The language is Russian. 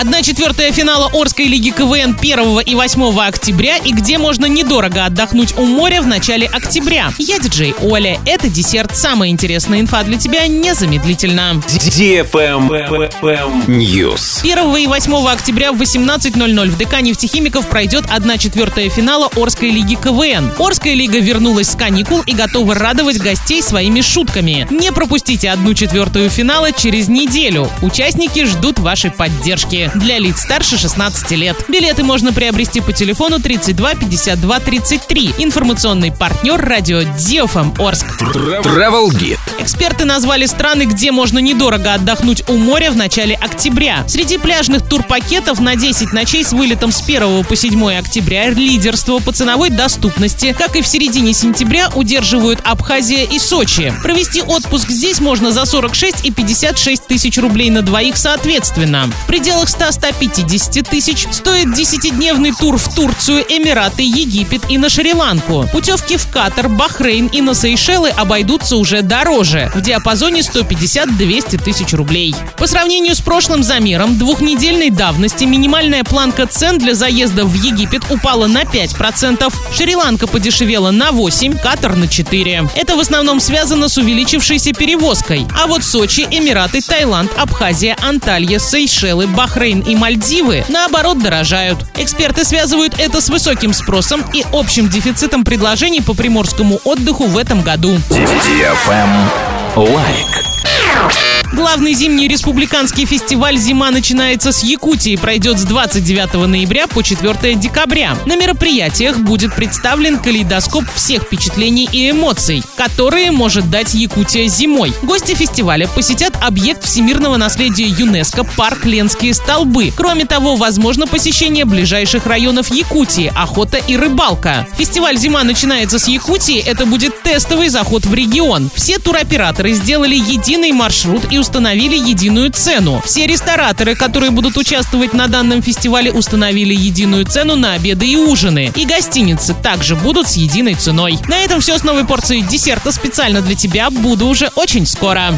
Одна четвертая финала Орской лиги КВН 1 и 8 октября и где можно недорого отдохнуть у моря в начале октября. Я диджей Оля. Это десерт. Самая интересная инфа для тебя незамедлительно. News. 1 и 8 октября в 18.00 в ДК нефтехимиков пройдет 1 четвертая финала Орской лиги КВН. Орская лига вернулась с каникул и готова радовать гостей своими шутками. Не пропустите 1 четвертую финала через неделю. Участники ждут вашей поддержки. Для лиц старше 16 лет. Билеты можно приобрести по телефону 32 52 33. Информационный партнер радио Диофам Орск. Travel Guide. Эксперты назвали страны, где можно недорого отдохнуть у моря в начале октября. Среди пляжных турпакетов на 10 ночей с вылетом с 1 по 7 октября лидерство по ценовой доступности, как и в середине сентября, удерживают Абхазия и Сочи. Провести отпуск здесь можно за 46 и 56 тысяч рублей на двоих соответственно. В пределах 100-150 тысяч стоит 10-дневный тур в Турцию, Эмираты, Египет и на Шри-Ланку. Путевки в Катар, Бахрейн и на Сейшелы обойдутся уже дороже, в диапазоне 150-200 тысяч рублей. По сравнению с прошлым замером двухнедельной давности минимальная планка цен для заезда в Египет упала на 5%, Шри-Ланка подешевела на 8%, Катар на 4%. Это в основном связано с увеличившейся перевозкой. А вот Сочи, Эмираты, Таиланд, Абхазия, Анталья, Сейшелы, Бахрейн и Мальдивы наоборот дорожают. Эксперты связывают это с высоким спросом и общим дефицитом предложений по приморскому отдыху в этом году. Лайк. Главный зимний республиканский фестиваль «Зима» начинается с Якутии, пройдет с 29 ноября по 4 декабря. На мероприятиях будет представлен калейдоскоп всех впечатлений и эмоций, которые может дать Якутия зимой. Гости фестиваля посетят объект всемирного наследия ЮНЕСКО парк Ленские столбы. Кроме того, возможно посещение ближайших районов Якутии, охота и рыбалка. Фестиваль «Зима» начинается с Якутии, это будет тестовый заход в регион. Все туроператоры сделали единый маршрут и установили единую цену. Все рестораторы, которые будут участвовать на данном фестивале, установили единую цену на обеды и ужины. И гостиницы также будут с единой ценой. На этом все с новой порцией десерта специально для тебя. Буду уже очень скоро.